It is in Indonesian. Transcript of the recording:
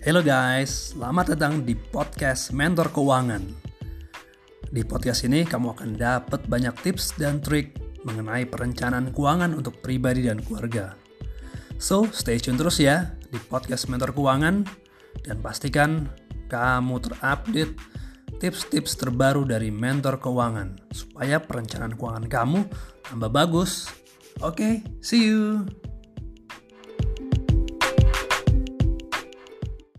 Halo guys, selamat datang di podcast Mentor Keuangan. Di podcast ini kamu akan dapat banyak tips dan trik mengenai perencanaan keuangan untuk pribadi dan keluarga. So, stay tune terus ya di podcast Mentor Keuangan dan pastikan kamu terupdate tips-tips terbaru dari mentor keuangan supaya perencanaan keuangan kamu tambah bagus. Oke, okay, see you.